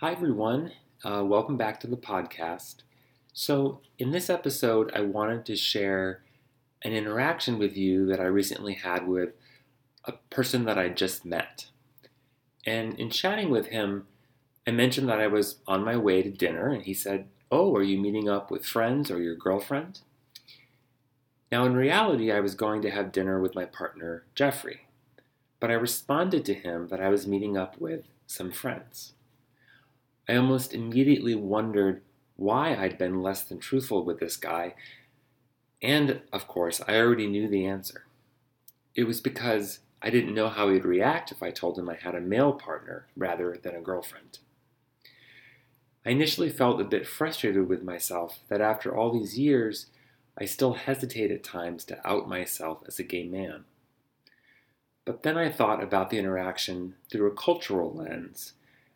Hi, everyone. Uh, welcome back to the podcast. So, in this episode, I wanted to share an interaction with you that I recently had with a person that I just met. And in chatting with him, I mentioned that I was on my way to dinner, and he said, Oh, are you meeting up with friends or your girlfriend? Now, in reality, I was going to have dinner with my partner, Jeffrey, but I responded to him that I was meeting up with some friends. I almost immediately wondered why I'd been less than truthful with this guy, and of course, I already knew the answer. It was because I didn't know how he'd react if I told him I had a male partner rather than a girlfriend. I initially felt a bit frustrated with myself that after all these years, I still hesitate at times to out myself as a gay man. But then I thought about the interaction through a cultural lens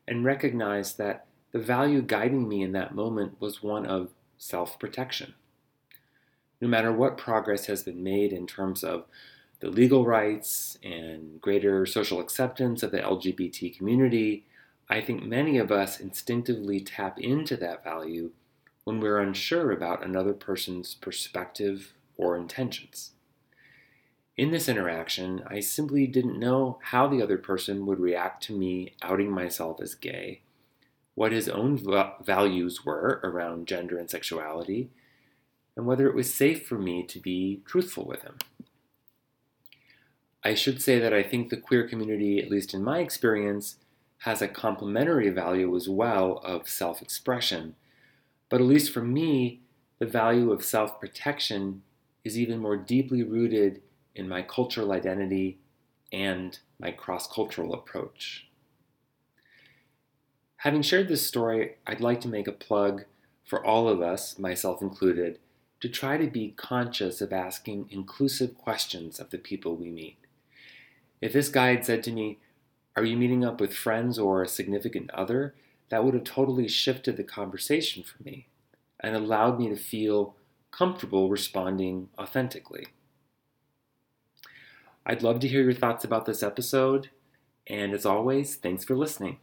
and recognize that the value guiding me in that moment was one of self protection. No matter what progress has been made in terms of the legal rights and greater social acceptance of the LGBT community, I think many of us instinctively tap into that value when we're unsure about another person's perspective or intentions. In this interaction, I simply didn't know how the other person would react to me outing myself as gay, what his own values were around gender and sexuality, and whether it was safe for me to be truthful with him. I should say that I think the queer community, at least in my experience, has a complementary value as well of self expression. But at least for me, the value of self protection is even more deeply rooted in my cultural identity and my cross cultural approach. Having shared this story, I'd like to make a plug for all of us, myself included, to try to be conscious of asking inclusive questions of the people we meet. If this guy had said to me, Are you meeting up with friends or a significant other? that would have totally shifted the conversation for me and allowed me to feel comfortable responding authentically. I'd love to hear your thoughts about this episode, and as always, thanks for listening.